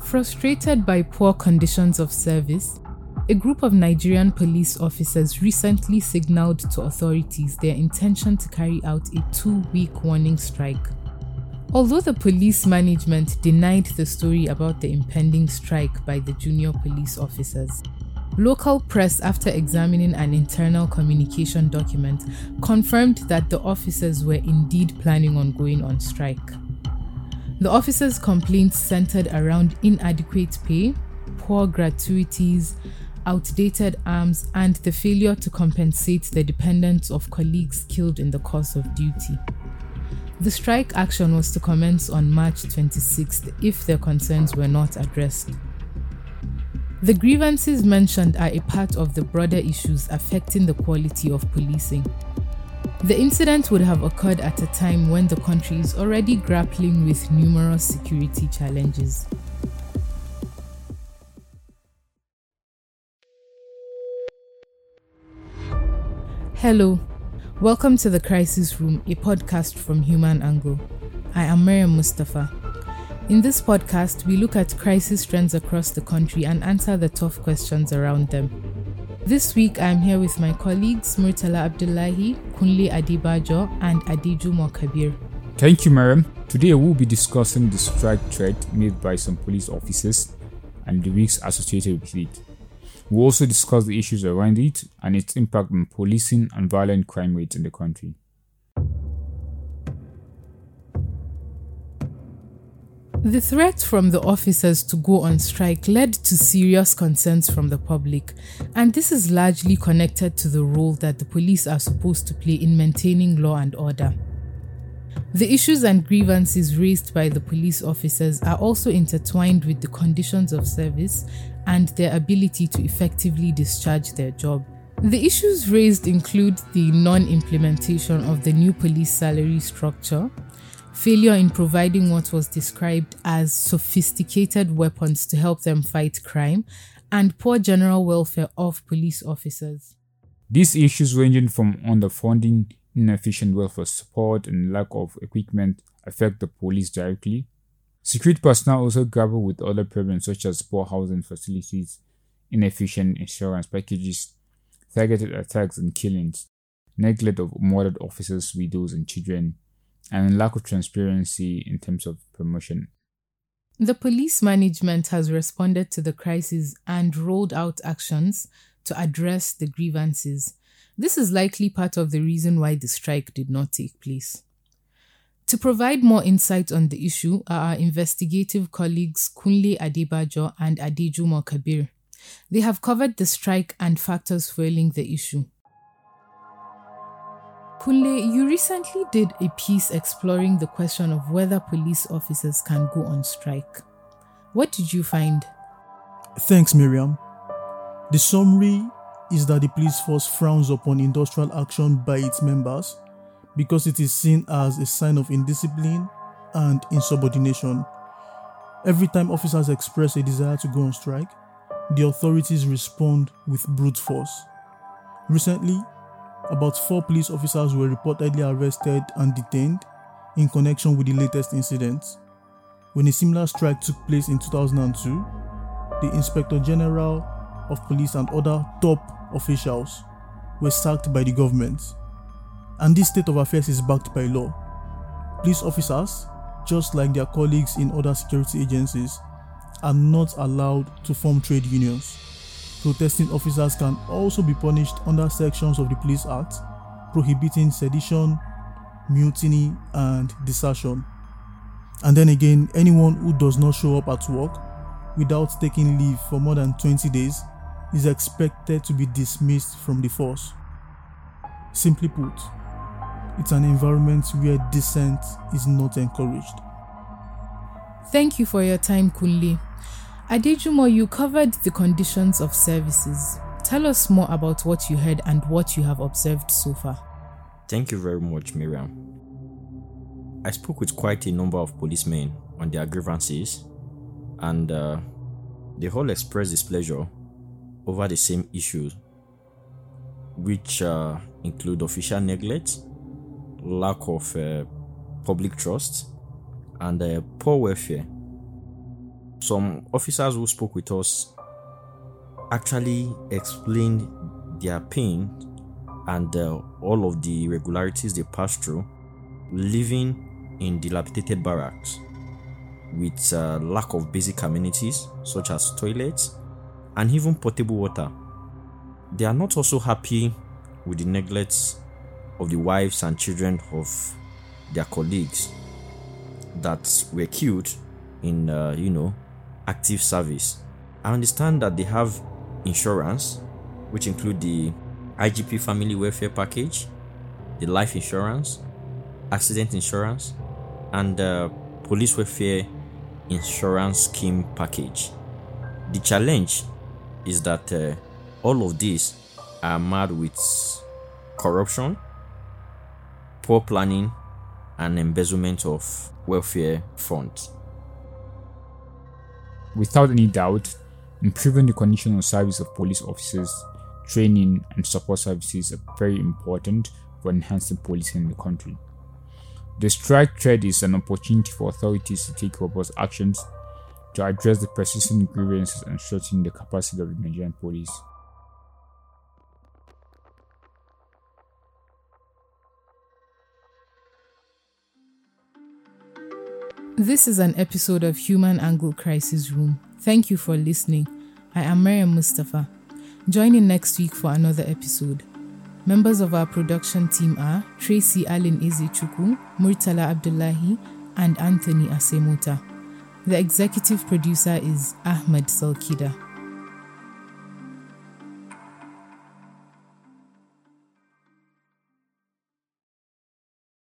Frustrated by poor conditions of service, a group of Nigerian police officers recently signaled to authorities their intention to carry out a two week warning strike. Although the police management denied the story about the impending strike by the junior police officers, local press, after examining an internal communication document, confirmed that the officers were indeed planning on going on strike. The officers' complaints centered around inadequate pay, poor gratuities, outdated arms, and the failure to compensate the dependents of colleagues killed in the course of duty. The strike action was to commence on March 26th if their concerns were not addressed. The grievances mentioned are a part of the broader issues affecting the quality of policing. The incident would have occurred at a time when the country is already grappling with numerous security challenges. Hello, welcome to the Crisis Room, a podcast from Human Angle. I am Mariam Mustapha. In this podcast, we look at crisis trends across the country and answer the tough questions around them. This week, I am here with my colleagues Murtala Abdullahi, Kunle Adebajo, and Adejumo Mokabir. Thank you, Mariam. Today, we'll be discussing the strike threat made by some police officers and the risks associated with it. We'll also discuss the issues around it and its impact on policing and violent crime rates in the country. The threat from the officers to go on strike led to serious concerns from the public, and this is largely connected to the role that the police are supposed to play in maintaining law and order. The issues and grievances raised by the police officers are also intertwined with the conditions of service and their ability to effectively discharge their job. The issues raised include the non implementation of the new police salary structure, failure in providing what was described as sophisticated weapons to help them fight crime, and poor general welfare of police officers. These issues, ranging from underfunding, inefficient welfare support, and lack of equipment, affect the police directly, Security personnel also grapple with other problems such as poor housing facilities, inefficient insurance packages, targeted attacks and killings, neglect of murdered officers, widows, and children, and lack of transparency in terms of promotion. The police management has responded to the crisis and rolled out actions to address the grievances. This is likely part of the reason why the strike did not take place. To provide more insight on the issue are our investigative colleagues Kunle Adebajo and Adejumo Kabir. They have covered the strike and factors fueling the issue. Kunle, you recently did a piece exploring the question of whether police officers can go on strike. What did you find? Thanks, Mariam. The summary is that the police force frowns upon industrial action by its members because it is seen as a sign of indiscipline and insubordination. Every time officers express a desire to go on strike, the authorities respond with brute force. Recently, about four police officers were reportedly arrested and detained in connection with the latest incidents. When a similar strike took place in 2002, the Inspector General of Police and other top officials were sacked by the government and this state of affairs is backed by law. Police officers, just like their colleagues in other security agencies, are not allowed to form trade unions. Protesting officers can also be punished under sections of the Police Act prohibiting sedition, mutiny, and desertion. And then again, anyone who does not show up at work without taking leave for more than 20 days is expected to be dismissed from the force. Simply put, it's an environment where dissent is not encouraged. Thank you for your time, Kunle. Adejumo, you covered the conditions of services. Tell us more about what you heard and what you have observed so far. Thank you very much, Mariam. I spoke with quite a number of policemen on their grievances, and uh, they all expressed displeasure over the same issues, which uh, include official neglect, lack of uh, public trust, and uh, poor welfare. Some officers who spoke with us actually explained their pain and uh, all of the irregularities they passed through living in dilapidated barracks with uh, lack of basic amenities such as toilets and even potable water. They are not also happy with the neglect of the wives and children of their colleagues that were killed in, uh, you know, active service. I understand that they have insurance, which include the IGP Family Welfare Package, the life insurance, accident insurance, and the police welfare insurance scheme package. The challenge is that uh, all of these are mad with corruption, poor planning, and embezzlement of welfare funds. Without any doubt, improving the condition of service of police officers, training, and support services are very important for enhancing policing in the country. The strike thread is an opportunity for authorities to take robust actions to address the persistent grievances and strengthen the capacity of the Nigerian police. This is an episode of Human Angle Crisis Room. Thank you for listening. I am Mariam Mustapha. Join in next week for another episode. Members of our production team are Tracy Allen Ezechukwu, Murtala Abdullahi, and Anthony Asemota. The executive producer is Ahmad Salkida.